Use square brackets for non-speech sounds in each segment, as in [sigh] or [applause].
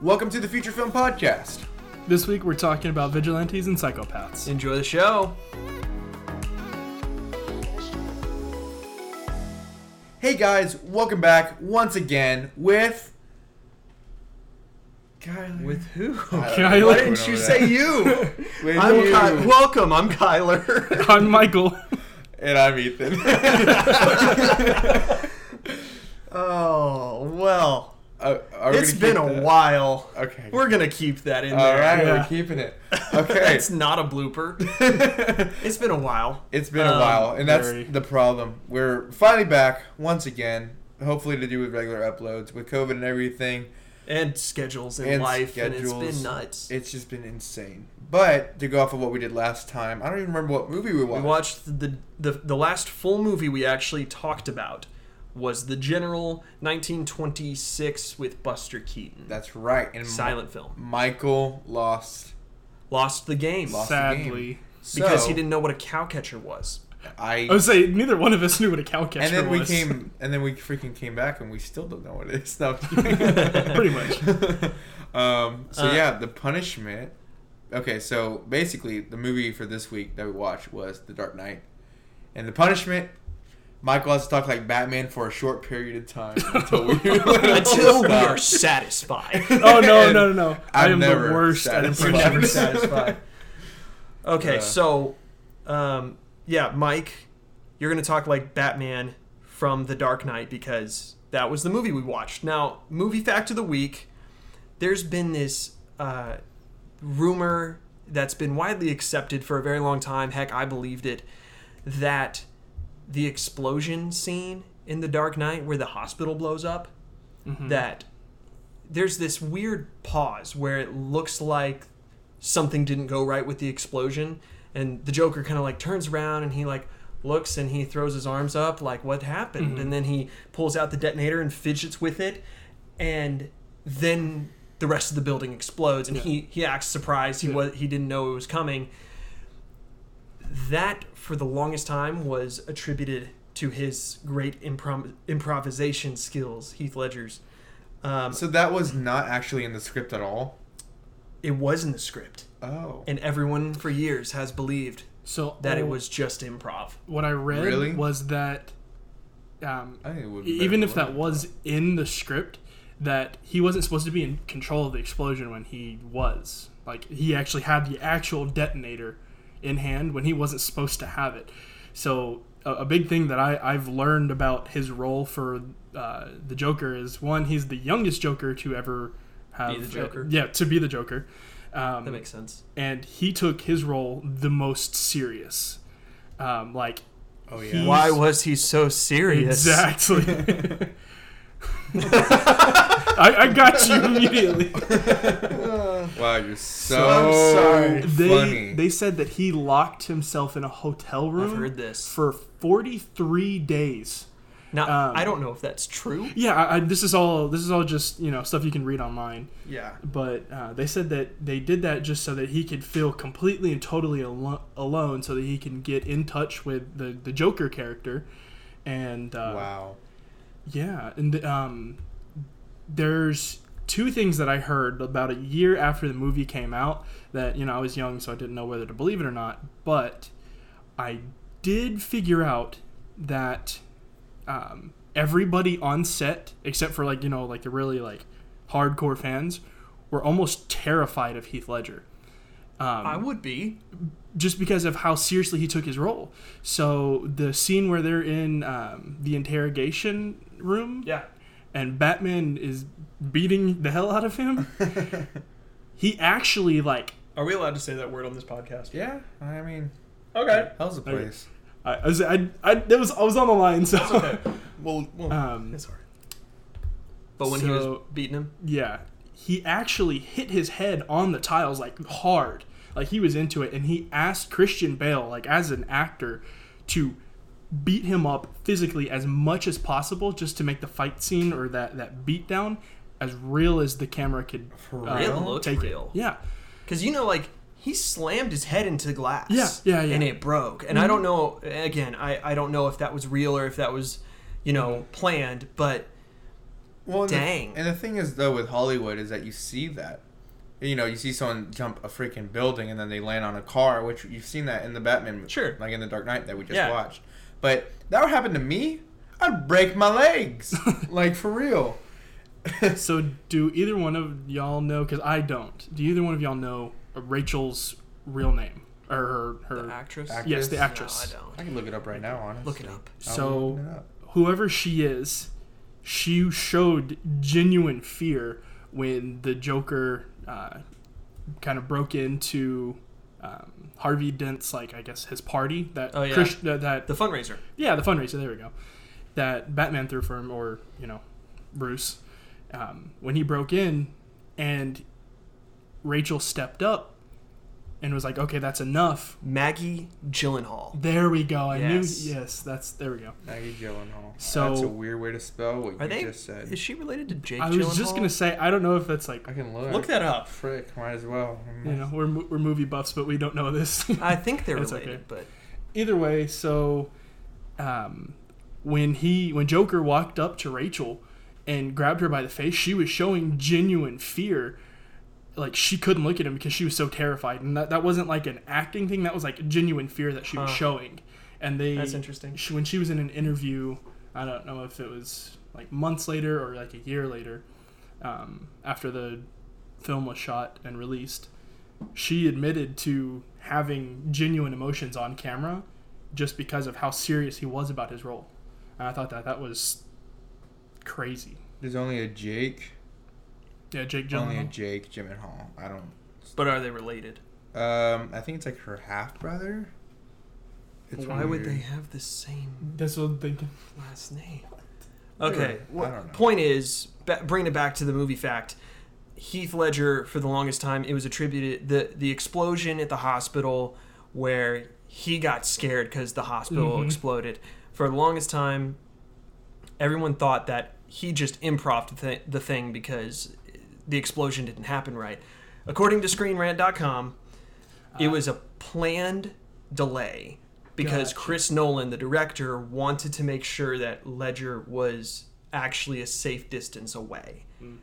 Welcome to the Future Film Podcast. This week we're talking about vigilantes and psychopaths. Enjoy the show. Hey guys, welcome back once again with. Kyler. With who? I don't know Kyler. Why didn't you say you? [laughs] With I'm you. Ky- welcome. I'm Kyler. [laughs] I'm Michael. And I'm Ethan. [laughs] oh well, Uh, it's been a that? while. Okay. We're gonna keep that in All there. right, Yeah. we're keeping it. [laughs] Okay. It's not a blooper. [laughs] It's been a while. It's been a Um, while, and that's very. the problem. We're finally back once again, hopefully to do with regular uploads. With COVID and everything, And schedules and, And life, and it's schedules. been nuts. it's just been insane. But to go off of what we did last time, I don't even remember what movie we watched. we watched. watched the, the the last full movie we actually talked about was the General 1926 with Buster Keaton. That's right. And silent film. Michael lost. Lost the game Lost the Sadly. because So, he didn't know what a cow catcher was. I. I would say neither one of us knew what a cow catcher was, and then we came, and then we freaking came back, and we still don't know what it is. [laughs] No. [laughs] Pretty much. [laughs] um. So Uh, yeah, the punishment. Okay, so basically, the movie for this week that we watched was The Dark Knight, and the punishment. Michael has to talk like Batman for a short period of time until we [laughs] [laughs] Until we are satisfied. [laughs] Oh no, And no, no, no! I I'm am the never worst at satisfied. You're never impressions. satisfied. Okay, Uh. so, um, yeah, Mike, you're gonna talk like Batman from The Dark Knight because that was the movie we watched. Now, movie fact of the week: there's been this uh, rumor that's been widely accepted for a very long time. Heck, I believed it that the explosion scene in The Dark Knight, where the hospital blows up, mm-hmm. that there's this weird pause where it looks like something didn't go right with the explosion and the joker kind of like turns around and he like looks and he throws his arms up like what happened? Mm-hmm. And then he pulls out the detonator and fidgets with it and then the rest of the building explodes and he he acts surprised. He Yeah. was he didn't know it was coming that for the longest time was attributed to his great improv- improvisation skills heath ledger's um, So that was not actually in the script at all. it was in the script Oh. and everyone for years has believed So that oh, it was just improv. what I read Really? was that um, I would even if that was in the script, that he wasn't supposed to be in control of the explosion when he was. Like he actually had the actual detonator in hand when he wasn't supposed to have it. So a, a big thing that I, I've learned about his role for uh, the Joker is one, he's the youngest Joker to ever have the Joker? yeah, to be the Joker. Um, That makes sense. and he took his role the most serious. Um, like Oh yeah. Why was he so serious? Exactly. [laughs] [laughs] I, I got you [laughs] immediately. Wow, you're so, I'm sorry. They funny. they said that he locked himself in a hotel room I've heard this. for 43 days. Now um, I don't know if that's true. Yeah, I, I, this is all this is all just you know stuff you can read online. Yeah. But uh, they said that they did that just so that he could feel completely and totally alo- alone, so that he can get in touch with the the Joker character. And uh, wow. Yeah, and um, there's two things that I heard about a year after the movie came out that you know I was young, so I didn't know whether to believe it or not. But I did figure out that um, everybody on set, except for like you know like the really like hardcore fans, were almost terrified of Heath Ledger. Um, I would be. just because of how seriously he took his role. So the scene where they're in um, the interrogation room Yeah. And Batman is beating the hell out of him, [laughs] he actually like Are we allowed to say that word on this podcast? Yeah, I mean, Okay. how's the Okay. place? I, I was I, I that was I was on the line so Okay. [laughs] well, well um, it's alright. But when he was beating him, yeah he actually hit his head on the tiles like hard like he was into it and he asked Christian Bale like as an actor to beat him up physically as much as possible just to make the fight scene or that that beat down as real as the camera could For uh. It looked take real. it. Yeah. because you know, like he slammed his head into the glass. Yeah, yeah, yeah. And it broke. And I don't know. Again, I I don't know if that was real or if that was, you know, planned. But Well, and the- Dang. and the thing is, though, with Hollywood, is that you see that. You know, you see someone jump a freaking building and then they land on a car, which you've seen that in the Batman movie. Sure. Like in the Dark Knight that we just Yeah. watched. But that would happen to me, I'd break my legs. [laughs] like, for real. [laughs] So, do either one of y'all know? Because I don't. Do either one of y'all know Rachel's real name or her? her The actress. Act- yes, the actress. No, I don't. I can look it up right now, honestly. Look it up. So- it up. whoever she is, she showed genuine fear when the Joker uh, kind of broke into um, Harvey Dent's, like I guess his party that Oh, yeah. Uh, that The fundraiser. yeah the fundraiser. There we go. That Batman threw for him, or you know, Bruce, um, when he broke in, and Rachel stepped up and was like, "Okay, that's enough." Maggie Gyllenhaal. There we go. I Yes. knew. Yes, that's there we go. Maggie Gyllenhaal. So- That's a weird way to spell what Are you they? just said. Is she related to Jake I Gyllenhaal? was just gonna say I don't know if that's like I can look. Look that up. Frick, might as well. you know we're we're movie buffs, but we don't know this. [laughs] I think they're [laughs] related, okay. but Either way, so um, when he when Joker walked up to Rachel and grabbed her by the face, she was showing genuine fear. Like she couldn't look at him because she was so terrified, and that, that wasn't like an acting thing. That was like genuine fear that she was Huh. showing. And they that's interesting. she, when she was in an interview, I don't know if it was like months later or like a year later, um, after the film was shot and released, she admitted to having genuine emotions on camera just because of how serious he was about his role. And I thought that that was crazy. There's only a Jake. Yeah, Jake Only a Gyllenhaal. Jake Gyllenhaal. I don't. But are they related? Um, I think it's like her half brother. Why would they have the same That's what I'm thinking. last name? Okay. I don't know. point is, ba- bringing it back to the movie fact, Heath Ledger for the longest time it was attributed the the explosion at the hospital where he got scared because the hospital Mhm. exploded. For the longest time, everyone thought that he just improv the thing because the explosion didn't happen right. According to ScreenRant.com, it Uh, was a planned delay because Gotcha. Chris Nolan, the director, wanted to make sure that Ledger was actually a safe distance away. Mm.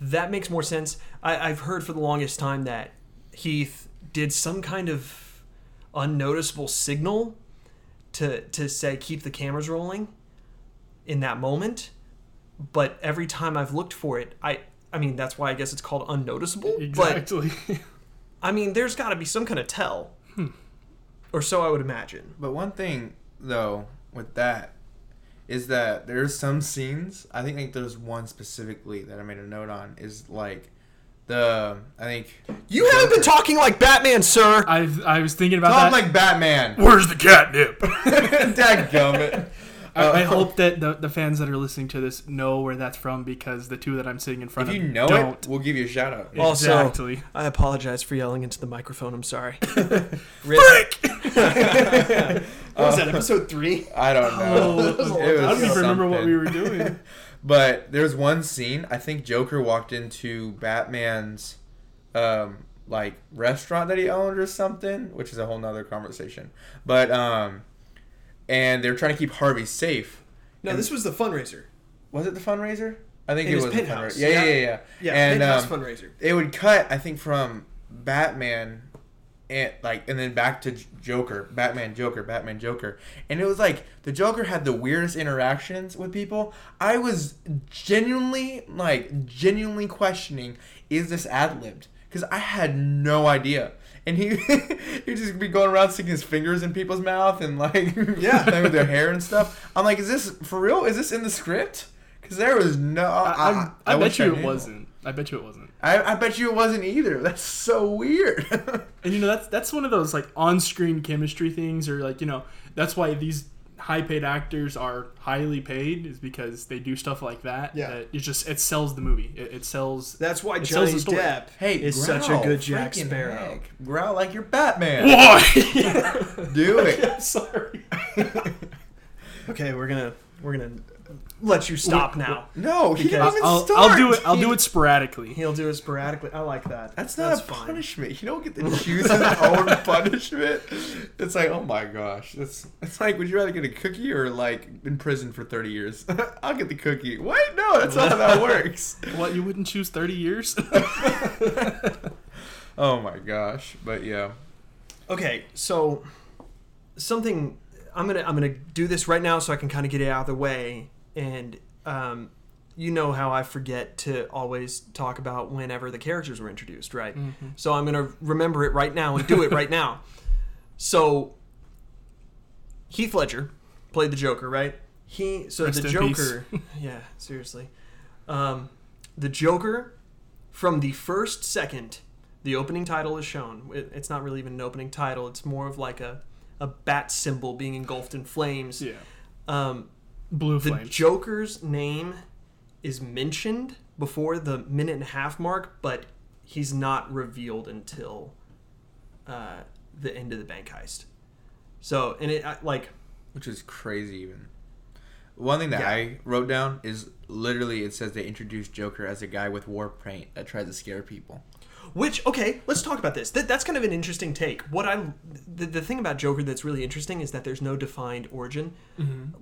That makes more sense. I, I've heard for the longest time that Heath did some kind of unnoticeable signal to to say keep the cameras rolling in that moment. But every time I've looked for it, I I mean that's why I guess it's called unnoticeable. But [laughs] I mean, there's got to be some kind of tell, hmm. or so I would imagine. But one thing though with that is that there's some scenes. I think like there's one specifically that I made a note on is like the I think You haven't been talking like Batman, sir. I I was thinking about Talk that. like Batman. Where's the catnip? [laughs] Dadgummit. [laughs] I, I Uh, hope that the, the fans that are listening to this know where that's from because the two that I'm sitting in front If you know don't. it, we'll give you a shout out. Also- exactly. I apologize for yelling into the microphone. I'm sorry. [laughs] [laughs] What was that, episode three? I don't know. Oh, It was I don't even remember what we were doing. [laughs] But there's one scene. I think Joker walked into Batman's um like restaurant that he owned or something, which is a whole nother conversation. But um and they're trying to keep Harvey safe. No, this was the fundraiser. Was it the fundraiser? I think In it his was the fundraiser. Yeah, yeah, Yeah. yeah, yeah. And Penthouse um, fundraiser. it would cut i think from batman and like and then back to joker batman joker batman joker and it was like the joker had the weirdest interactions with people i was genuinely like genuinely questioning is this ad-libbed because i had no idea and he [laughs] he'd just be going around sticking his fingers in people's mouth and like [laughs] Yeah. playing with their hair and stuff i'm like is this for real is this in the script because there was no I, I, I, bet wish you it wasn't. I bet you it wasn't. I, I bet you it wasn't either. That's so weird. [laughs] And you know that's that's one of those like on-screen chemistry things, or like you know that's why these high-paid actors are highly paid is because they do stuff like that. Yeah. that it just it sells the movie. It, it sells. That's why Johnny. Depp hey, is growl, such a good Jack Sparrow. heck. Growl like you're Batman. Why? [laughs] [laughs] Do it. Sorry. [laughs] Okay, we're gonna we're gonna let you stop now. No, he Because didn't even I'll, start. I'll do it. I'll do it sporadically. He'll do it sporadically. I like that. That's not a fine. punishment. You don't get to [laughs] choose his own punishment. It's like, oh my gosh, that's it's like, would you rather get a cookie or like in prison for thirty years? [laughs] I'll get the cookie. Wait, no, that's not how that works. [laughs] What you wouldn't choose thirty years? Oh my gosh, but yeah, Okay, so something I'm gonna I'm gonna do this right now so I can kind of get it out of the way, and um, you know how I forget to always talk about whenever the characters were introduced, right? Mm-hmm. So I'm gonna remember it right now and do it right now. [laughs] So Heath Ledger played the Joker, right? He so Rest the Joker, [laughs] yeah, seriously, um, the Joker from the first second the opening title is shown. It, it's not really even an opening title. It's more of like a a bat symbol being engulfed in flames. yeah. Um, Blue the flames. Joker's name is mentioned before the minute and a half mark, but he's not revealed until uh, the end of the bank heist. So, and it I- like which is crazy. Even one thing that Yeah. I wrote down is literally it says they introduced Joker as a guy with war paint that tries to scare people. Which okay, let's talk about this. That, that's kind of an interesting take. What I the, the thing about Joker that's really interesting is that there's no defined origin,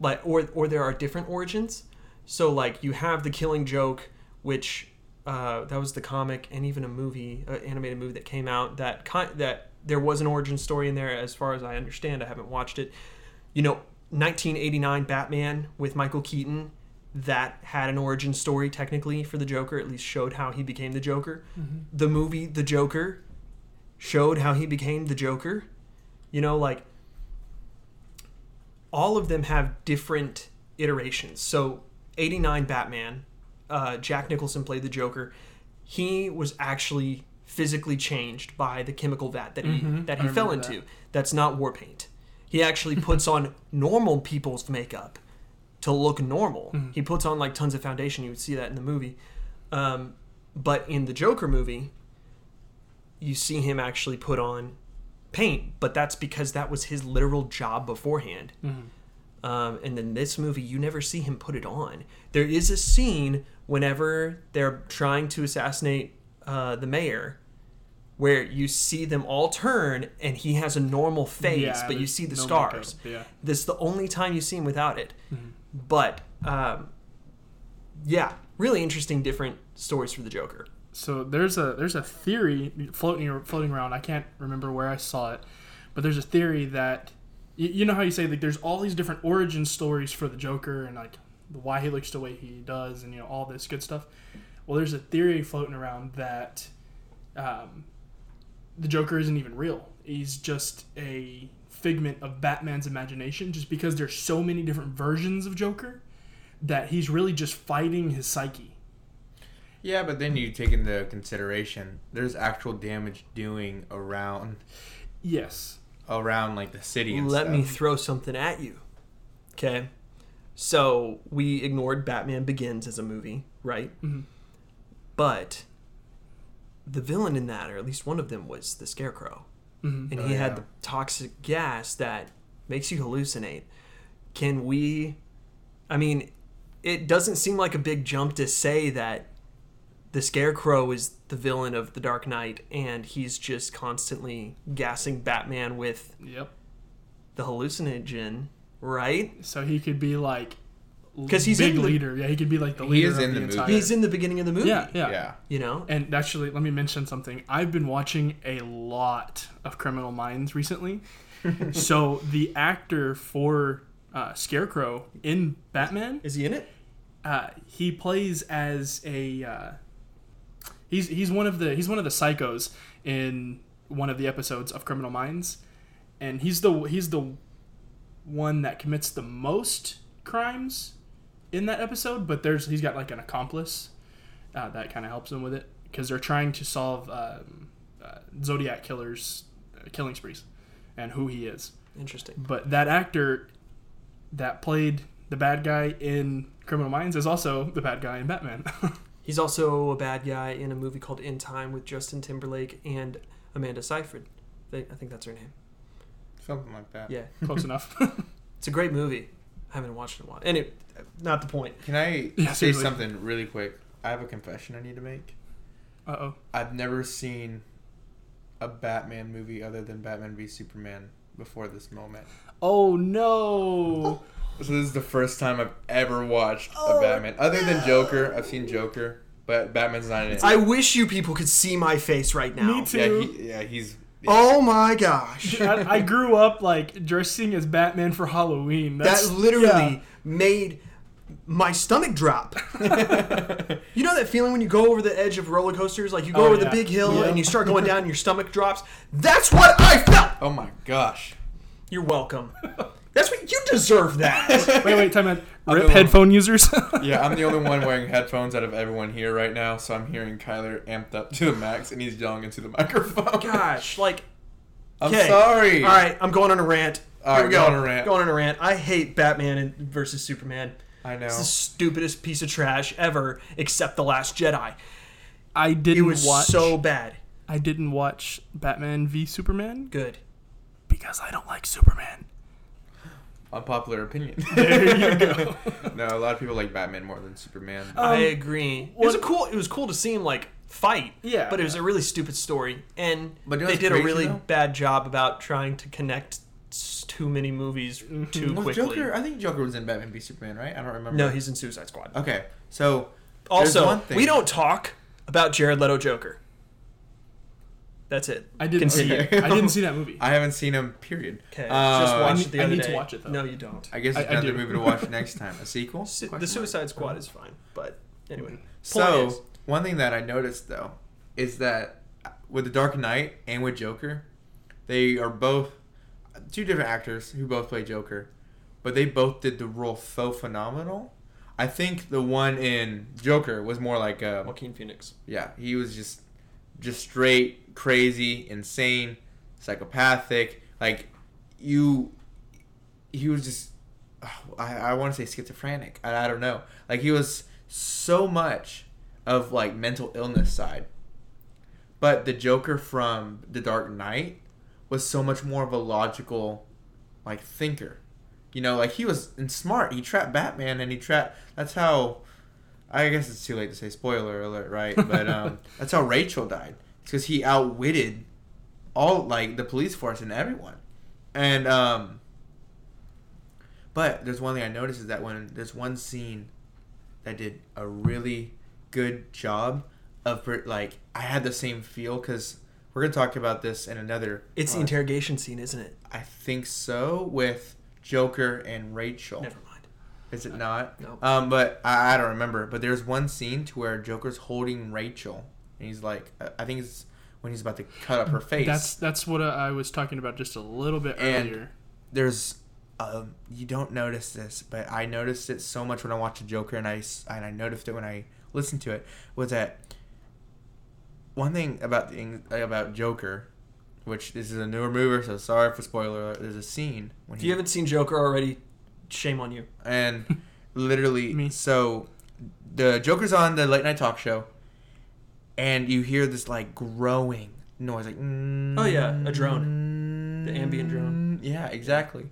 like or or there are different origins. So like you have the Killing Joke, which uh, that was the comic and even a movie, uh, animated movie that came out that kind that there was an origin story in there. As far as I understand, I haven't watched it. You know, 1989 Batman with Michael Keaton that had an origin story technically for the Joker, at least showed how he became the Joker. The movie The Joker showed how he became the Joker. You know, like all of them have different iterations. So, 89 Batman, uh, Jack Nicholson played the Joker. He was actually physically changed by the chemical vat that he Mhm, that he fell into. That's not war paint. He actually [laughs] puts on normal people's makeup to look normal. Mm-hmm. He puts on like tons of foundation. You would see that in the movie. Um, but in the Joker movie, you see him actually put on paint, but that's because that was his literal job beforehand. Mm-hmm. Um, and then this movie, you never see him put it on. There is a scene whenever they're trying to assassinate uh, the mayor, where you see them all turn, and he has a normal face, Yeah, but you see the no scars. makeup, Yeah. This is the only time you see him without it. Mm-hmm. But um, yeah, really interesting, different stories for the Joker. So there's a there's a theory floating floating around. I can't remember where I saw it, but there's a theory that you, you know how you say like there's all these different origin stories for the Joker and like why he looks the way he does and you know all this good stuff. Well, there's a theory floating around that um, the Joker isn't even real. He's just a figment of Batman's imagination, just because there's so many different versions of Joker that he's really just fighting his psyche. Yeah, but then you take into consideration there's actual damage doing around Yes. around like the city and Let stuff. me throw something at you. Okay. So we ignored Batman Begins as a movie, right? Mhm. But the villain in that, or at least one of them, was the Scarecrow. Hmm And Oh, he yeah. had the toxic gas that makes you hallucinate. Can we. I mean, it doesn't seem like a big jump to say that the Scarecrow is the villain of The Dark Knight and he's just constantly gassing Batman with Yep. the hallucinogen, right? So he could be like 'Cause he's a big in the- leader. Yeah, he could be like the He leader is of in the, the movie. He's in the beginning of the movie. yeah, yeah, yeah. You know? And actually, let me mention something. I've been watching a lot of Criminal Minds recently. [laughs] so the actor for uh, Scarecrow in Batman, Is he in it? uh, he plays as a uh, he's he's one of the he's one of the psychos in one of the episodes of Criminal Minds, and he's the he's the one that commits the most crimes in that episode. But there's he's got like an accomplice uh, that kind of helps him with it because they're trying to solve um, uh, Zodiac killer's uh, killing sprees and who he is. Interesting. But that actor that played the bad guy in Criminal Minds is also the bad guy in Batman. [laughs] He's also a bad guy in a movie called In Time with Justin Timberlake and Amanda Seyfried. I think that's her name. Something like that. Yeah. Close enough. [laughs] It's a great movie. I haven't watched it in a while. And it, not the point. Can I [laughs] Yeah, say seriously. something really quick? I have a confession I need to make. Uh oh. I've never seen a Batman movie other than Batman v Superman before this moment. Oh no. [laughs] So this is the first time I've ever watched Oh, a Batman. Other than Joker, I've seen Joker, but Batman's not in it. I wish you people could see my face right now. Me too. yeah, he, yeah, he's. Oh my gosh. I, I grew up like dressing as Batman for Halloween. that literally yeah. made my stomach drop. [laughs] You know that feeling when you go over the edge of roller coasters, like you go Oh, over the big hill Yeah. and you start going [laughs] down and your stomach drops? That's what I felt. oh my gosh. You're welcome. That's what you deserve that. [laughs] Wait, wait, time out. I'm Rip the one- headphone users. [laughs] Yeah, I'm the only one [laughs] wearing headphones out of everyone here right now, so I'm hearing Kyler amped up to the max and he's yelling into the microphone. Gosh, like I'm okay. sorry. All right, I'm going on a rant. All Here right, we go. go on a rant. Going on a rant. I hate Batman and versus Superman. I know. It's the stupidest piece of trash ever, except the Last Jedi. I didn't It was watch. so bad. I didn't watch Batman v Superman Good. because I don't like Superman. Unpopular opinion. [laughs] There you go. [laughs] no, a lot of people like Batman more than Superman. I Um, agree. It was a cool. It was cool to see him like fight. Yeah. But it was a really stupid story, and But you know they what's did a really though? bad job about trying to connect too many movies too Was quickly. Joker, I think Joker was in Batman v Superman, right? I don't remember. No, he's in Suicide Squad. Okay, so Also, one thing- we don't talk about Jared Leto Joker. That's it. I didn't see it. I didn't [laughs] see that movie. I haven't seen him. Period. Okay, Uh, just I watch need- it the I other need day. to watch it, though. No, you don't. I guess it's I another do. movie to watch [laughs] next time. A sequel? Su- Question the mark. Suicide Squad is fine, but anyway. So is- one thing that I noticed though is that with the Dark Knight and with Joker, they are both two different actors who both play Joker, but they both did the role so phenomenal. I think the one in Joker was more like a Joaquin Phoenix. yeah, he was just just straight crazy, insane, psychopathic. Like you, he was just oh, I, I want to say schizophrenic. I, I don't know. Like he was so much of like mental illness side. But the Joker from The Dark Knight was so much more of a logical like thinker. You know, like he was and smart. He trapped Batman and he trapped that's how I guess it's too late to say spoiler alert, right? But um, [laughs] that's how Rachel died. It's because he outwitted all like the police force and everyone. And um, but there's one thing I noticed is that when there's one scene that did a really good job of like I had the same feel because we're gonna talk about this in another. It's the uh, interrogation scene, isn't it? I think so with Joker and Rachel. Never mind. Is it not? No. Um, but I, I don't remember. But there's one scene to where Joker's holding Rachel, and he's like, I- I think it's when he's about to cut up her face. That's that's what I was talking about just a little bit And- earlier. there's, um, you don't notice this, but I noticed it so much when I watched the Joker, and I s- and I noticed it when I listened to it was that one thing about the about Joker, which this is a newer movie, so sorry for spoiler. alert, There's a scene when If you haven't seen Joker already, shame on you. and [laughs] literally so the joker's on the late night talk show and you hear this like growing noise like Oh, yeah, a drone. The ambient drone. Mm, yeah exactly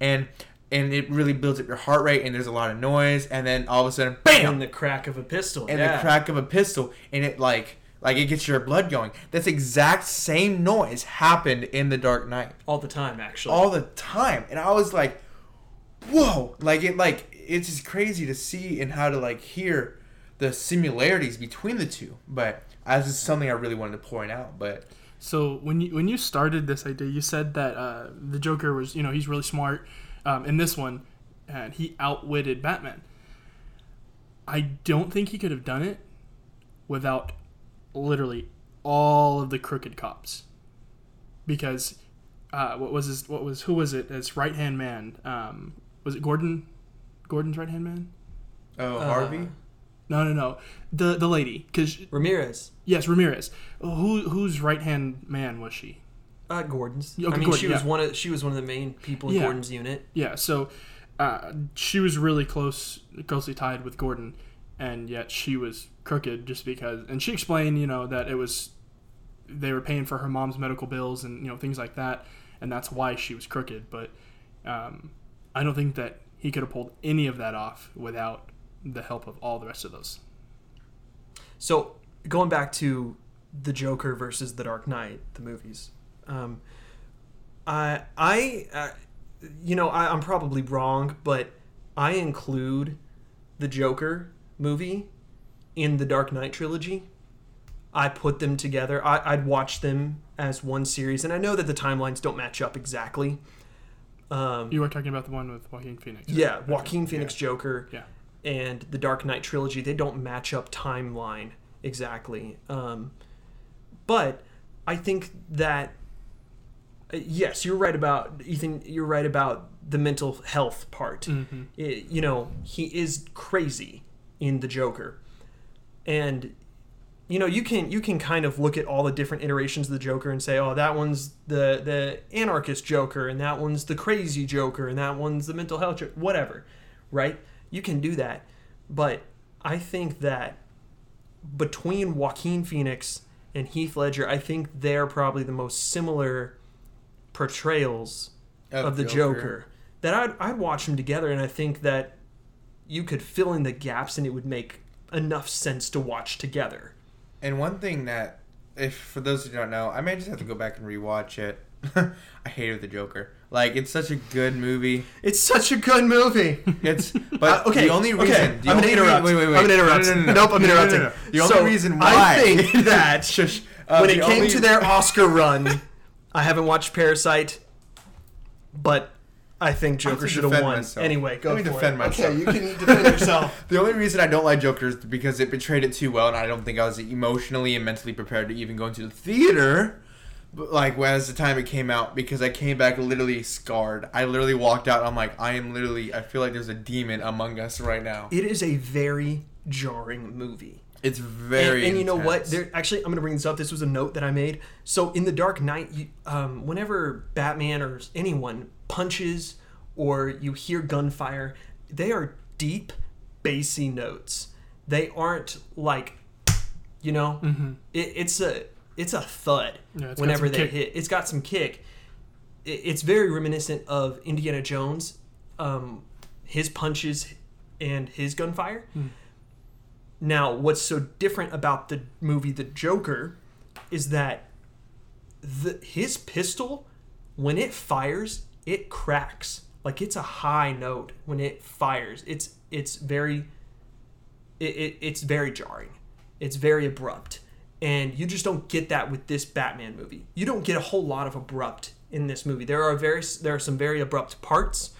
and and it really builds up your heart rate and there's a lot of noise and then all of a sudden bam And the crack of a pistol. and yeah. the crack of a pistol and it like like it gets your blood going this exact same noise happened in the dark knight all the time, actually. all the time and i was like whoa like it like it's just crazy to see and how to like hear the similarities between the two but as is something i really wanted to point out but So when you when you started this idea, you said that uh, the Joker was you know he's really smart. Um, in this one, and he outwitted Batman. I don't think he could have done it without literally all of the crooked cops, because uh, what was his what was who was it his right hand man? Um, was it Gordon? Gordon's right hand man? oh Uh, harvey No, no, no. The the lady, because Ramirez. yes, Ramirez. Who whose right hand man was she? Uh, Gordon's. Okay, I mean, Gordon, she was yeah. one of she was one of the main people in Yeah. Gordon's unit. Yeah, so uh, she was really close, closely tied with Gordon, and yet she was crooked just because. And she explained, you know, that it was they were paying for her mom's medical bills and you know things like that, and that's why she was crooked. But um, I don't think that he could have pulled any of that off without the help of all the rest of those. So going back to the Joker versus the Dark Knight, the movies. Um, I I uh, you know I, I'm probably wrong, but I include the Joker movie in the Dark Knight trilogy. I put them together. I, I'd watch them as one series, and I know that the timelines don't match up exactly. Um, You were talking about the one with Joaquin Phoenix. right? yeah, Okay. Joaquin Phoenix Joker Yeah. and the Dark Knight trilogy, they don't match up timeline exactly. Um, but I think that uh, yes, you're right about Ethan. You're right about the mental health part. hmm I- you know, he is crazy in the Joker, and you know you can you can kind of look at all the different iterations of the Joker and say, oh, that one's the the anarchist Joker, and that one's the crazy Joker, and that one's the mental health Joker, whatever, right? You can do that, but I think that between Joaquin Phoenix and Heath Ledger, I think they're probably the most similar portrayals of, the Joker. That I'd, I'd watch them together, and I think that you could fill in the gaps, and it would make enough sense to watch together. And one thing that, if for those who don't know, I may just have to go back and rewatch it. [laughs] I hated the Joker. Like it's such a good movie. It's such a good movie. It's [laughs] but Uh, okay, the only okay, reason the I'm gonna only interrupt. Wait, wait, wait. I'm gonna interrupt. No, no, no, no. Nope, I'm interrupting. The only So, reason why I think [laughs] that Shush. Uh, when it came only- to their Oscar run, I haven't watched Parasite, but I think Joker should have won. myself. Anyway, go Let me for defend it. myself. Okay, you can defend [laughs] yourself. The only reason I don't like Joker is because it betrayed it too well, and I don't think I was emotionally and mentally prepared to even go into the theater. But like, as the time it came out, because I came back literally scarred. I literally walked out. I'm like, I am literally. I feel like there's a demon among us right now. It is a very jarring movie. It's very. and, and you know what? There actually, I'm going to bring this up. This was a note that I made. So in the Dark Knight, you, um, whenever Batman or anyone punches or you hear gunfire, they are deep, bassy notes. They aren't like, you know, hmm it, it's a it's a thud Yeah, it's whenever they kick. hit. It's got some kick. It, it's very reminiscent of Indiana Jones, um, his punches and his gunfire. Hmm. Now, what's so different about the movie The Joker is that the his pistol, when it fires, it cracks. Like it's a high note when it fires. It's it's very it, it, it's very jarring. It's very abrupt. And you just don't get that with this Batman movie. You don't get a whole lot of abrupt in this movie. There are very there are some very abrupt parts,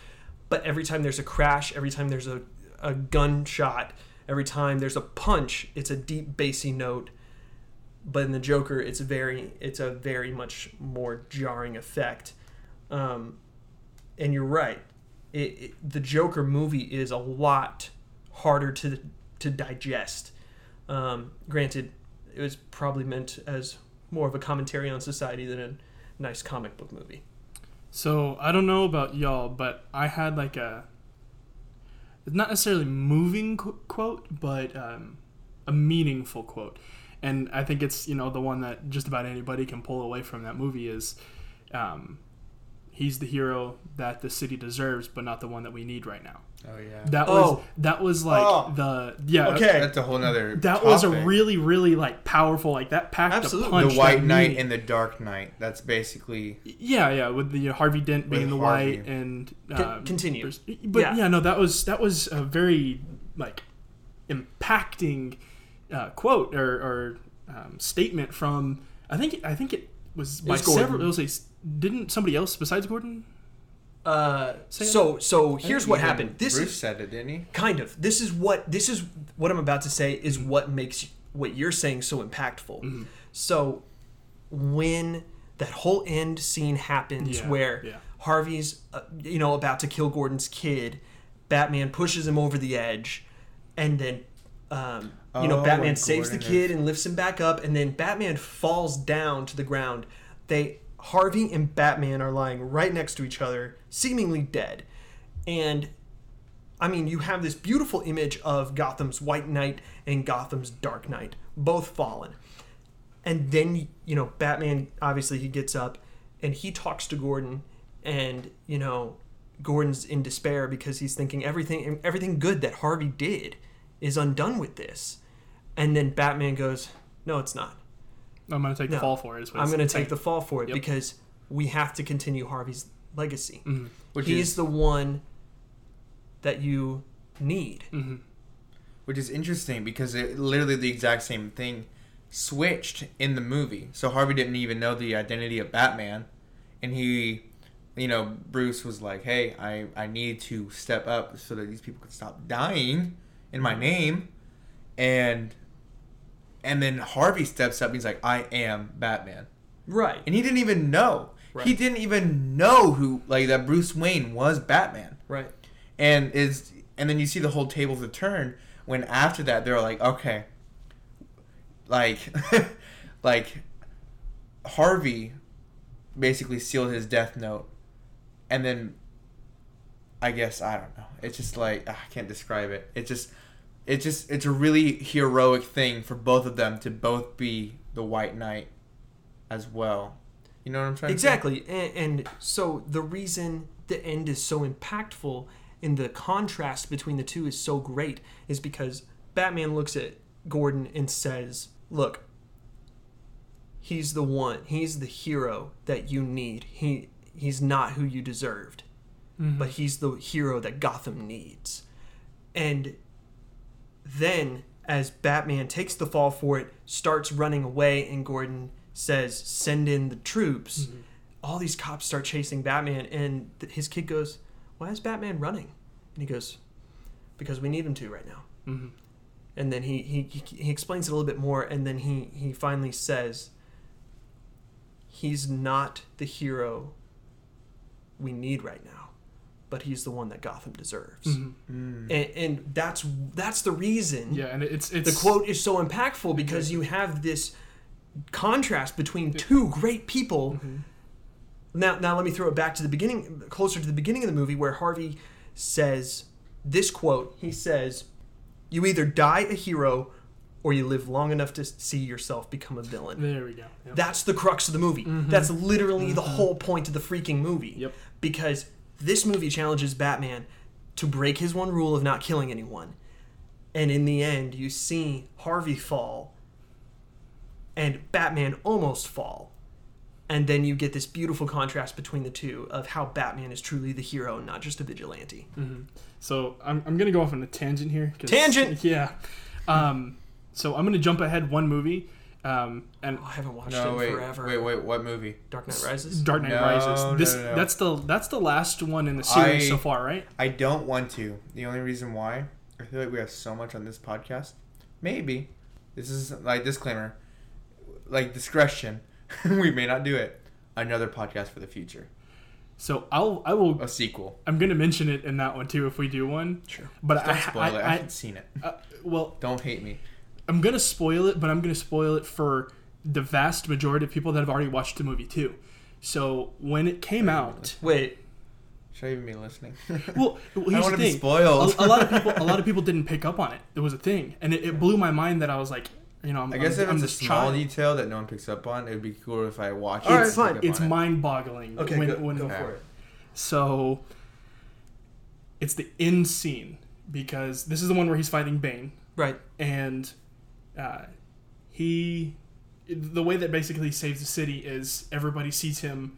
but every time there's a crash, every time there's a, a gunshot, every time there's a punch, it's a deep bassy note. But in the Joker, it's very it's a very much more jarring effect. Um, and you're right. It, it, the Joker movie is a lot harder to to digest. Um, granted, it was probably meant as more of a commentary on society than a nice comic book movie. So I don't know about y'all, but I had like a not necessarily moving qu- quote, but um, a meaningful quote, and I think it's you know the one that just about anybody can pull away from that movie is, um, he's the hero that the city deserves, but not the one that we need right now. Oh yeah. That was Oh. that was like Oh. the yeah. Okay. That's a whole nother. That was a really, really like powerful, like that packed Absolutely. a punch. the White that Knight meaning- and the Dark Knight. That's basically Yeah, yeah, with the Harvey Dent being the Harvey. white and um, continue. But Yeah. yeah. no, that was that was a very like impacting uh, quote or, or um, statement from I think I think it was by was Gordon. several. It was a s- didn't somebody else besides Gordon? Uh, Say so so here's what happened. This Bruce is said it, didn't he? kind of this is what this is what I'm about to say is what makes what you're saying so impactful. Mm-hmm. So when that whole end scene happens Yeah, where yeah. Harvey's uh, you know about to kill Gordon's kid, Batman pushes him over the edge, and then um, you know Oh, Batman and saves the Gordon kid and lifts him back up, and then Batman falls down to the ground. They Harvey and Batman are lying right next to each other, seemingly dead, and I mean, you have this beautiful image of Gotham's White Knight and Gotham's Dark Knight, both fallen. And then, you know, Batman, obviously, he gets up and he talks to Gordon and, you know, Gordon's in despair because he's thinking everything everything good that Harvey did is undone with this. And then Batman goes, "No, it's not. I'm gonna take No. the fall for it. is what I'm going to take the fall for it Yep. because we have to continue Harvey's legacy. Mhm. Which He's is the one that you need." Mhm. which is interesting because it literally the exact same thing switched in the movie. So Harvey didn't even know the identity of Batman, and he, you know, Bruce was like, "Hey, I I need to step up so that these people can stop dying in my name," and and then Harvey steps up. And he's like, "I am Batman," Right. and he didn't even know. Right. He didn't even know who like that Bruce Wayne was Batman Right. and is and then you see the whole tables have turned when after that they're like okay like [laughs] like harvey basically sealed his death note and then i guess i don't know it's just like ah, i can't describe it it just it just it's a really heroic thing for both of them to both be the white knight as well you know what i'm trying Exactly. And, and so the reason the end is so impactful and the contrast between the two is so great is because Batman looks at Gordon and says, Look, he's the one, he's the hero that you need. He he's not who you deserved, Mhm. but he's the hero that Gotham needs. And then as Batman takes the fall for it, starts running away, and Gordon says, "Send in the troops." Mhm. All these cops start chasing Batman, and th- his kid goes, "Why is Batman running?" And he goes, "Because we need him to right now." Mhm. And then he he, he, he explains it a little bit more, and then he he finally says, "He's not the hero we need right now, but he's the one that Gotham deserves." Mhm. Mm. And, and that's that's the reason Yeah, and it's it's the quote is so impactful because you have this contrast between two great people. Mhm. Now, now let me throw it back to the beginning, closer to the beginning of the movie, where Harvey says this quote. He says, "You either die a hero, or you live long enough to see yourself become a villain." There we go. Yep. That's the crux of the movie. Mhm. That's literally the Mhm. whole point of the freaking movie. Yep. Because this movie challenges Batman to break his one rule of not killing anyone. And in the end, you see Harvey fall and Batman almost fall. And then you get this beautiful contrast between the two of how Batman is truly the hero and not just a vigilante. hmm So I'm, I'm gonna go off on a tangent here. Tangent! [laughs] Yeah. Um, so I'm gonna jump ahead one movie, um, and Oh, I haven't watched no it wait forever. wait wait what movie Dark Knight Rises. Dark Knight No, Rises. This no, no. that's the that's the last one in the series I- so far, right? I don't want to. The only reason why I feel like we have so much on this podcast. Maybe this is like disclaimer, like discretion. [laughs] we may not do it. Another podcast for the future, So I'll I will a sequel. I'm gonna mention it in that one too if we do one. Sure. But Don't I, spoil I, it. I, I, haven't seen it. uh, well Don't hate me. I'm gonna spoil it, but I'm gonna spoil it for the vast majority of people that have already watched the movie too. So when it came out, Wait, Should I even be listening? well, [laughs] well I here's want the to be thing. spoiled. a, a lot of people a lot of [laughs] people didn't pick up on it. It was a thing, and it, it blew my mind that I was like, you know, I'm, I guess I'm, if I'm it's a small child. detail that no one picks up on, it would be cool if I watched All it. right, and fine. It's mind-boggling. okay, when, go, when, go Okay. for it. So it's the end scene because this is the one where he's fighting Bane, Right. and uh, he the way that basically saves the city is everybody sees him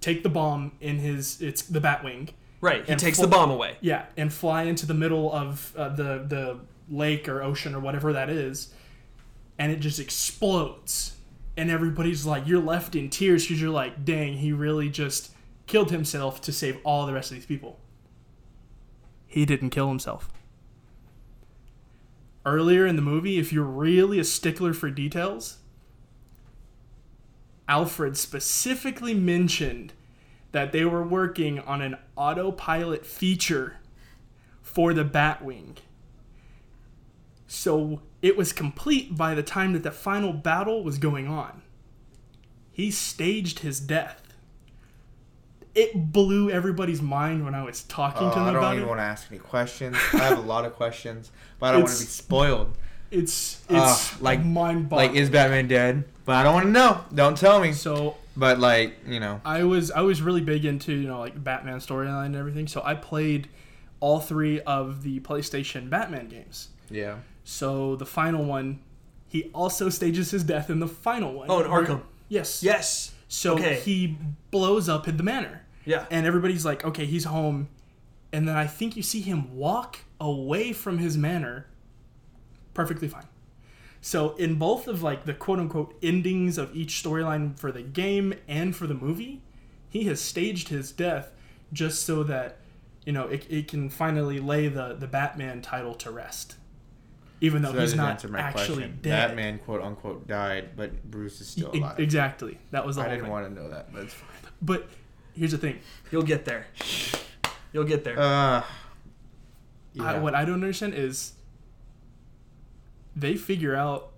take the bomb in his it's the Batwing, Right. He takes full- the bomb away. yeah, and fly into the middle of uh, the the lake or ocean or whatever that is, and it just explodes, and everybody's like, you're left in tears because you're like, dang, he really just killed himself to save all the rest of these people. He didn't kill himself. Earlier in the movie, if you're really a stickler for details, Alfred specifically mentioned that they were working on an autopilot feature for the Batwing. So it was complete by the time that the final battle was going on. He staged his death. It blew everybody's mind when I was talking Oh, to them about it. I don't about even it. want to ask any questions. I have a lot of questions, but I don't want to be spoiled. It's Ah, it's like- mind boggling. Like, is Batman dead? But I don't want to know. Don't tell me. so But like you know, I was I was really big into you know like Batman storyline and everything, so I played all three of the PlayStation Batman games. yeah. So the final one, he also stages his death in the final one. Oh, in Arkham. Yes. Yes. So Okay. he blows up in the manor, Yeah. and everybody's like, okay, he's home, and then I think you see him walk away from his manor, perfectly fine. So in both of like the quote unquote endings of each storyline for the game and for the movie, he has staged his death just so that you know it, it can finally lay the the Batman title to rest. Even though So that he's doesn't answer my actually question. dead. Batman quote unquote died, but Bruce is still E- alive. exactly. That was the I whole didn't thing. want to know that, but it's fine. But here's the thing. You'll get there. You'll get there. Uh, I, what I don't understand is they figure out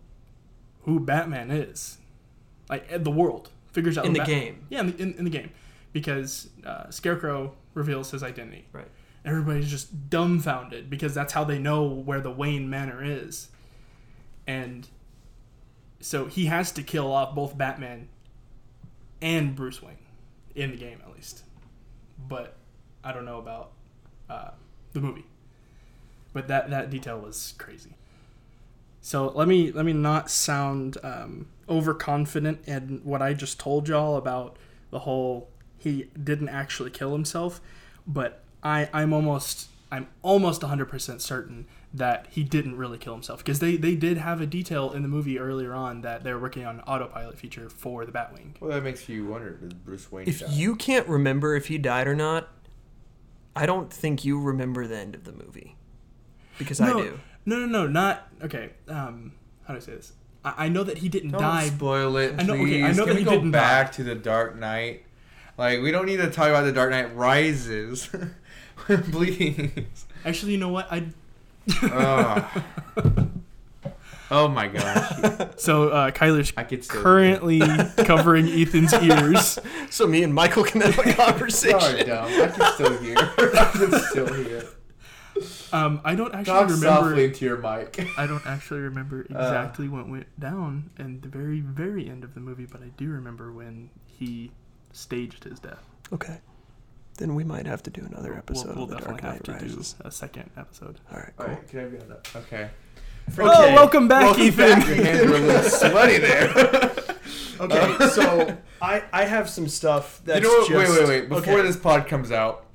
who Batman is, like uh, the world figures out In who the Bat- game. Yeah, in the, in, in the game, because uh, Scarecrow reveals his identity. Right. Everybody's just dumbfounded because that's how they know where the Wayne Manor is, and so he has to kill off both Batman and Bruce Wayne in the game at least. But I don't know about uh, the movie. But that that detail was crazy. So let me let me not sound um, overconfident in what I just told y'all about the whole he didn't actually kill himself, but I I'm almost I'm almost 100% certain that he didn't really kill himself because they they did have a detail in the movie earlier on that they're working on an autopilot feature for the Batwing. well, that makes you wonder: Did Bruce Wayne if die? you can't remember if he died or not, I don't think you remember the end of the movie. Because I do. No, no, no, not okay. Um, how do I say this? I, I know that he didn't Don't die. spoil it. I know- okay, Please. I know Can that we he go didn't back die. to the Dark Knight? Like we don't need to talk about the Dark Knight Rises. [laughs] [laughs] Please. Actually, you know what? I oh. oh my gosh. [laughs] so uh, Kyler's I could still currently [laughs] covering Ethan's ears. So me and Michael can have a Sorry, conversation. dumb. I can still hear. I can still hear. Um, I don't actually Talk remember. softly into your mic. I don't actually remember Uh. exactly what went down in the very, very end of the movie, but I do remember when he staged his death. Okay. Then we might have to do another episode we'll, we'll of The definitely Dark have Knight to Rises. do a second episode. All right, cool. Alright, can I be on that? Okay. Oh, welcome back, Welcome Ethan. back. Your hands were a little [laughs] sweaty there. [laughs] Okay, uh, so [laughs] I I have some stuff that's you know what? just wait, wait, wait. Before okay. this pod comes out,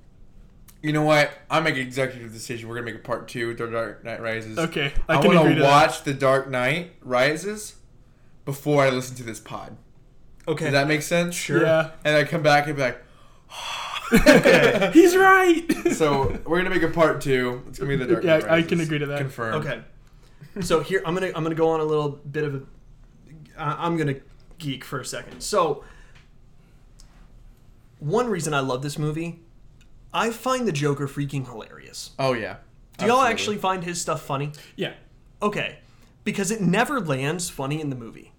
you know what? I make an executive decision. We're gonna make a part two with The Dark Knight Rises. Okay, I, I, can agree want to to watch The Dark Knight Rises before I listen to this pod. Okay. Does that make sense? Sure. Yeah, And I come back and be like, okay. he's right. so we're gonna make a part two. It's gonna be The Dark Yeah, Knight I Rises. can agree to that. Confirmed. Okay. So here I'm gonna I'm gonna go on a little bit of a uh, I'm gonna geek for a second. So one reason I love this movie, I find the Joker freaking hilarious. Oh yeah. Do y'all Absolutely. actually find his stuff funny? yeah, Okay, because it never lands funny in the movie.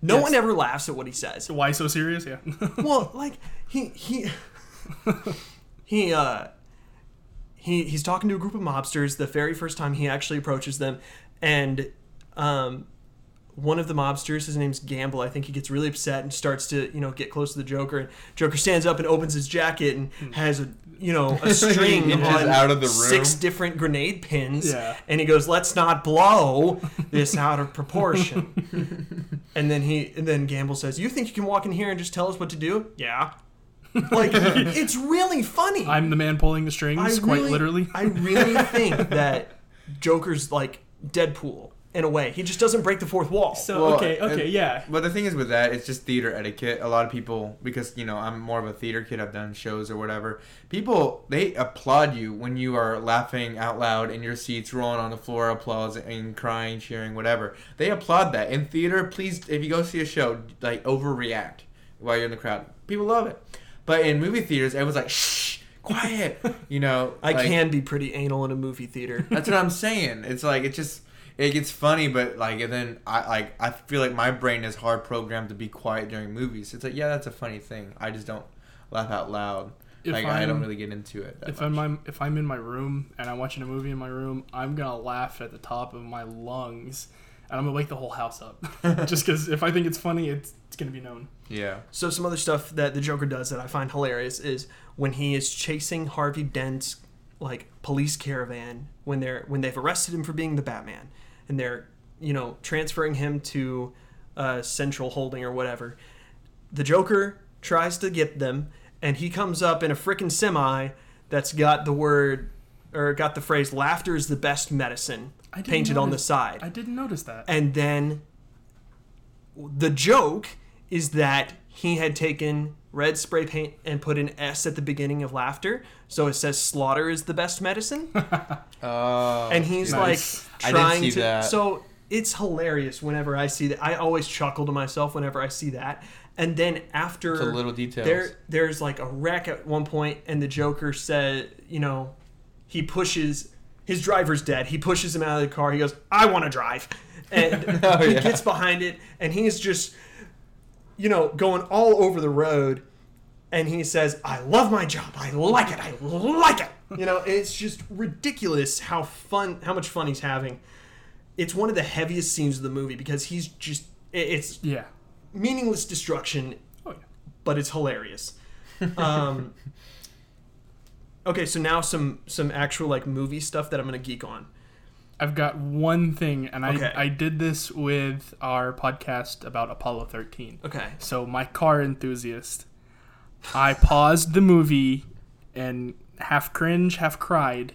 No Yes. one ever laughs at what he says. why so serious? Yeah. well, [laughs] like he he [laughs] he uh he he's talking to a group of mobsters the very first time he actually approaches them, and um one of the mobsters, his name's Gambol. I think he gets really upset and starts to, you know, get close to the Joker. And Joker stands up and opens his jacket and has a, you know, [laughs] a string on out of the room. six different grenade pins. Yeah. And he goes, "Let's not blow [laughs] this out of proportion." and then he, and then Gambol says, "You think you can walk in here and just tell us what to do?" Yeah. Like [laughs] it's really funny. I'm the man pulling the strings, quite really- literally. I really [laughs] think that Joker's like Deadpool in a way. He just doesn't break the fourth wall. so Well, okay, okay, and- yeah. But the thing is with that, it's just theater etiquette. A lot of people, because you know, I'm more of a theater kid. I've done shows or whatever. People they applaud you when you are laughing out loud in your seats, rolling on the floor, applause and crying, cheering, whatever. They applaud that in theater. Please, if you go see a show, like overreact while you're in the crowd. People love it. But in movie theaters, everyone's like, shh, quiet. [laughs] You know, I like- can be pretty anal in a movie theater. [laughs] That's what I'm saying. It's like it just it gets funny, but like and then I like I feel like my brain is hard programmed to be quiet during movies. It's like yeah, that's a funny thing. I just don't laugh out loud. If like I don't really get into it. That If much. I'm if I'm in my room and I'm watching a movie in my room, I'm gonna laugh at the top of my lungs and I'm gonna wake the whole house up. [laughs] [laughs] Just because if I think it's funny, it's, it's gonna be known. Yeah. So some other stuff that the Joker does that I find hilarious is when he is chasing Harvey Dent's like police caravan when they're when they've arrested him for being the Batman and they're you know transferring him to uh, central holding or whatever. The Joker tries to get them and he comes up in a freaking semi that's got the word or got the phrase "laughter is the best medicine" I didn't painted on the notice- side. I didn't notice that. And then the joke is that he had taken red spray paint and put an S at the beginning of laughter. So it says slaughter is the best medicine. [laughs] Oh. And he's Nice. like I didn't trying see to. that. So it's hilarious whenever I see that. I always chuckle to myself whenever I see that. And then after the little details. there there's like a wreck at one point and the joker said you know he pushes his driver's dead he pushes him out of the car he goes i want to drive and [laughs] Oh, he yeah. gets behind it and he's just you know going all over the road and he says i love my job i like it i like it you know it's just ridiculous how fun how much fun he's having it's one of the heaviest scenes of the movie because he's just, it's yeah. meaningless destruction Oh yeah. but it's hilarious. Um, okay, so now some some actual like movie stuff that I'm gonna geek on. I've got one thing, and I Okay. I did this with our podcast about Apollo 13. Okay. So my car enthusiast, I paused the movie and half cringe, half cried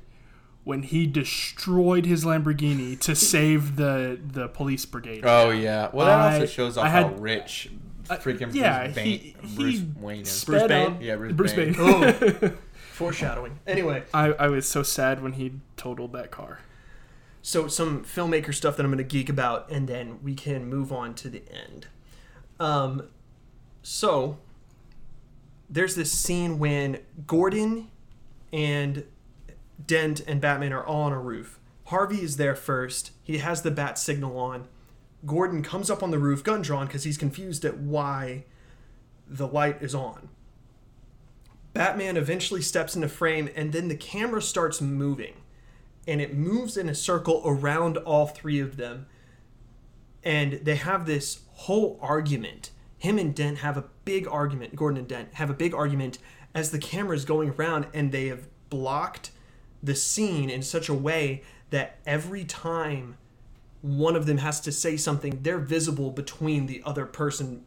when he destroyed his Lamborghini to save the the police brigade. Oh yeah. Well, that I- also shows off had- how rich freaking yeah, Bruce, he- Bane, he Bruce Wayne is. Bruce Bane? up- Yeah, Bruce Bruce Bane. Bane. Oh, [laughs] foreshadowing. Anyway, I, I was so sad when he totaled that car. so some filmmaker stuff that I'm gonna geek about, and then we can move on to the end. Um, so there's this scene when Gordon and Dent and Batman are all on a roof. Harvey is there first. He has the bat signal on. Gordon comes up on the roof, gun drawn, because he's confused at why the light is on. Batman eventually steps into frame, and then the camera starts moving. And it moves in a circle around all three of them. And they have this whole argument. Him and Dent have a big argument. Gordon and Dent have a big argument as the camera is going around, and they have blocked the scene in such a way that every time one of them has to say something, they're visible between the other person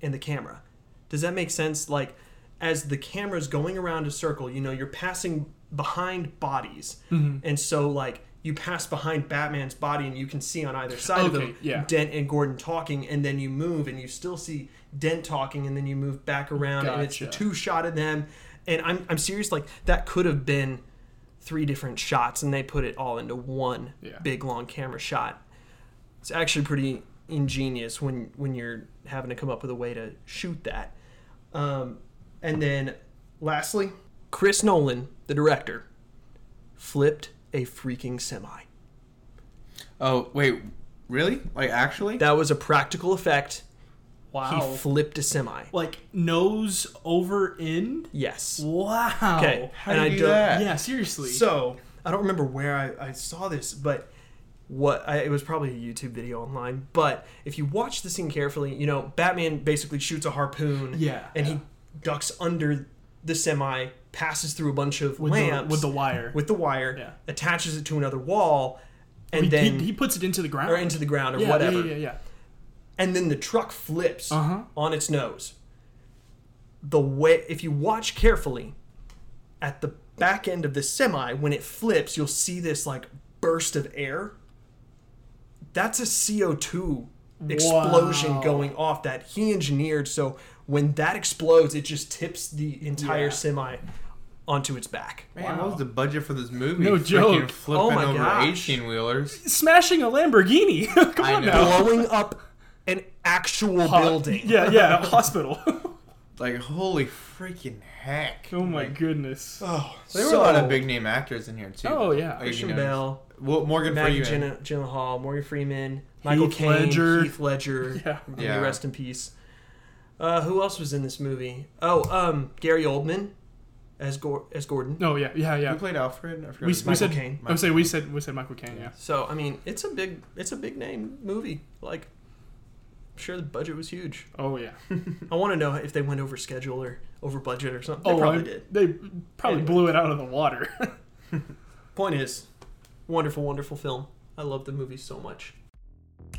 and the camera. Does that make sense? Like, as the camera's going around a circle, you know, you're passing behind bodies. And so, like, you pass behind Batman's body and you can see on either side of Okay, them yeah. Dent and Gordon talking, and then you move and you still see Dent talking, and then you move back around, and it's the two shot of them. And I'm, I'm serious, like, that could have been three different shots, and they put it all into one Yeah. big long camera shot. It's actually pretty ingenious when when you're having to come up with a way to shoot that. Um, and then, lastly, Chris Nolan, the director, flipped a freaking semi. Oh wait, really? Like actually? That was a practical effect. Wow. He flipped a semi. like nose over in. Yes. Wow. Okay. How and do I you do don't- that? Yeah, seriously. So I don't remember where I, I saw this, but what I, it was probably a YouTube video online. But if you watch the scene carefully, you know Batman basically shoots a harpoon. Yeah, And yeah. he ducks under the semi, passes through a bunch of with lamps the, with the wire. with the wire, Yeah. attaches it to another wall, and he, then he, he puts it into the ground or into the ground or yeah, whatever. Yeah, yeah, yeah. and then the truck flips Uh-huh. on its nose. The way, if you watch carefully, at the back end of the semi, when it flips, you'll see this like burst of air. That's a CO2 explosion Wow. going off that he engineered. So when that explodes, it just tips the entire Yeah. semi onto its back. Man, what was the budget for this movie? No Freaking joke. Flipping Oh my over gosh. eighteen wheelers. Smashing a Lamborghini. [laughs] Come I on know. now. Blowing up an actual Ho- building. Yeah, yeah, a [laughs] hospital. Like holy freaking heck! oh my Like, goodness. Oh, There were a lot of big name actors in here too. Oh, yeah. Like, you Christian know, Bale, Well, Morgan Maggie Freeman. Gyllen- Gyllenhaal, Morgan Freeman, Michael Heath Caine, Ledger. Heath Ledger. [laughs] Yeah. May Yeah. Rest in peace. Uh, who else was in this movie? Oh, um, Gary Oldman as Gor- as Gordon. Oh yeah, yeah, yeah. Who played Alfred? I forgot We, we name. said Caine. I would say we said we said Michael Caine. Yeah. So I mean, it's a big it's a big name movie. Like, I'm sure the budget was huge. Oh yeah. [laughs] I want to know if they went over schedule or over budget or something. They oh, probably I- did. They probably Anyway. blew it out of the water. [laughs] Point is, wonderful, wonderful film. I love the movie so much.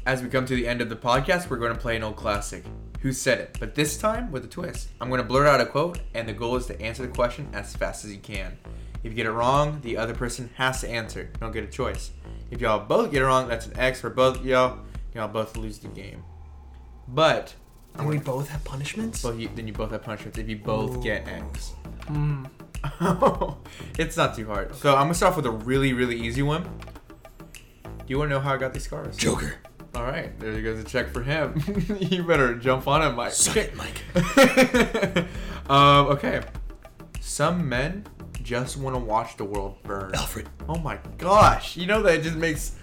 As we come to the end of the podcast, we're going to play an old classic. Who said it? But this time with a twist. I'm going to blurt out a quote, and the goal is to answer the question as fast as you can. If you get it wrong, the other person has to answer. You don't get a choice. If y'all both get it wrong, that's an X for both y'all. Y'all both lose the game. But, And we both have punishments. but you, then you both have punishments if you both get X. Mm. [laughs] it's not too hard. So I'm gonna start off with a really, really easy one. Do you want to know how I got these scars? Joker. All right, there you goes a check for him. [laughs] you better jump on it, Mike. Suck it, Mike. [laughs] um, okay. Some men just want to watch the world burn. Alfred. Oh my gosh! You know that just makes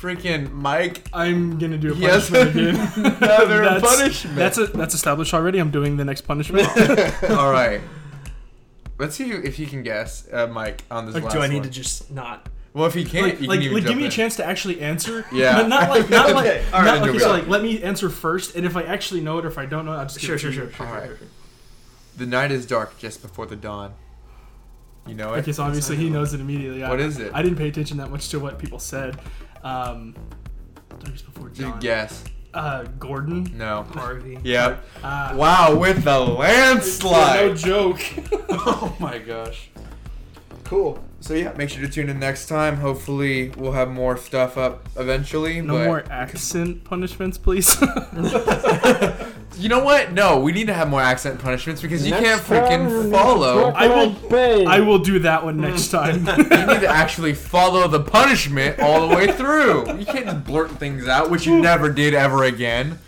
freaking Mike. I'm gonna do a He has punishment again. [laughs] another that's, punishment. That's a, that's established already. I'm doing the next punishment. All right. Let's see if you can guess, uh, Mike, on this Like, last do I need one. to just not? Well, if he can't, like, you like, can even like give jump me a chance to actually answer. [laughs] Yeah. But not like not [laughs] like Okay, all right, not then like jump you said, like let me answer first, and if I actually know it or if I don't know, it, I'll just give Sure, it to sure, sure, sure, All right. sure, sure. The night is dark just before the dawn. You know it. Okay, so obviously he knows it immediately. I- What is it? I didn't pay attention that much to what people said. Um, just before Just John. guess. Uh, Gordon. No. Harvey. Yep. Uh, Wow, with the yeah, landslide. no joke. [laughs] oh my gosh. Cool. So yeah, make sure to tune in next time. Hopefully, we'll have more stuff up eventually. no but more accent punishments, please. [laughs] You know what? No, we need to have more accent punishments because you Next can't freaking follow. I will. Bang. I will do that one next mm. time. You need to actually follow the punishment all the way through. You can't just blurt things out, which you never did ever again.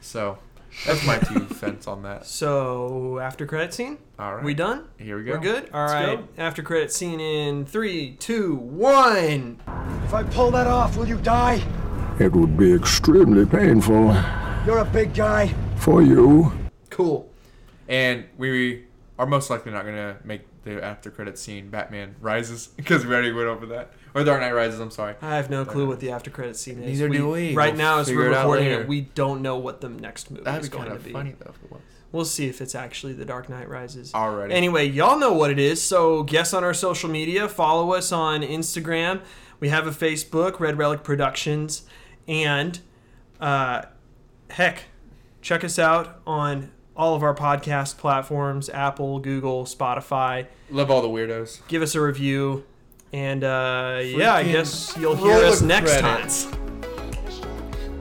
So that's my two cents on that. So after credit scene, All right, we done? Here we go. We're good. All Let's right. After credit scene in three, two, one. If I pull that off, will you die? It would be extremely painful You're a big guy. for you. Cool. And we are most likely not gonna make the after credit scene Batman Rises because we already went over that, or Dark Knight Rises. I'm sorry. I have no clue what the after credit scene is. Neither do we. Right We'll now, as we're recording it, we don't know what the next movie That'd is be going kind to of be. funny though if it was. We'll see if it's actually The Dark Knight Rises. Alrighty. Anyway, y'all know what it is. So guess on our social media. Follow us on Instagram. We have a Facebook, Red Relic Productions, and uh, heck, check us out on all of our podcast platforms: Apple, Google, Spotify. Love all the weirdos. Give us a review, and uh, yeah, I guess you'll roll hear us the next credits. time.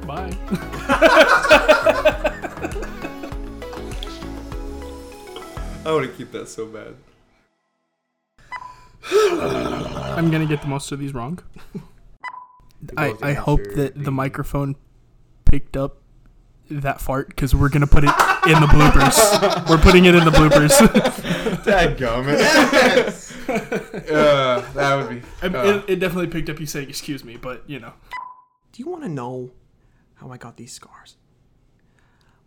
Bye. [laughs] I want to keep that so bad. I'm gonna get the most of these wrong. I, I hope that the the- microphone picked up that fart because we're gonna put it in the bloopers. We're putting it in the bloopers. Dadgummit. uh, that would be. uh, it, it definitely picked up you saying excuse me, but you know. Do you want to know how I got these scars?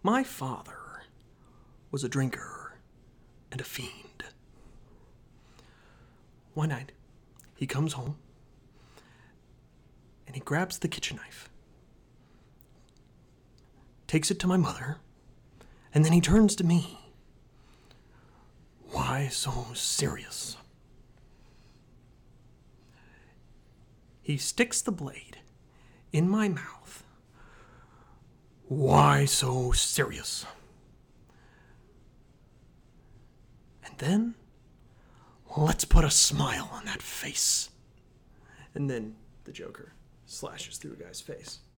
My father was a drinker and a fiend. One night, he comes home and he grabs the kitchen knife, takes it to my mother, and then he turns to me. Why so serious? He sticks the blade in my mouth. Why so serious? And then, let's put a smile on that face. And then the Joker slashes through a guy's face.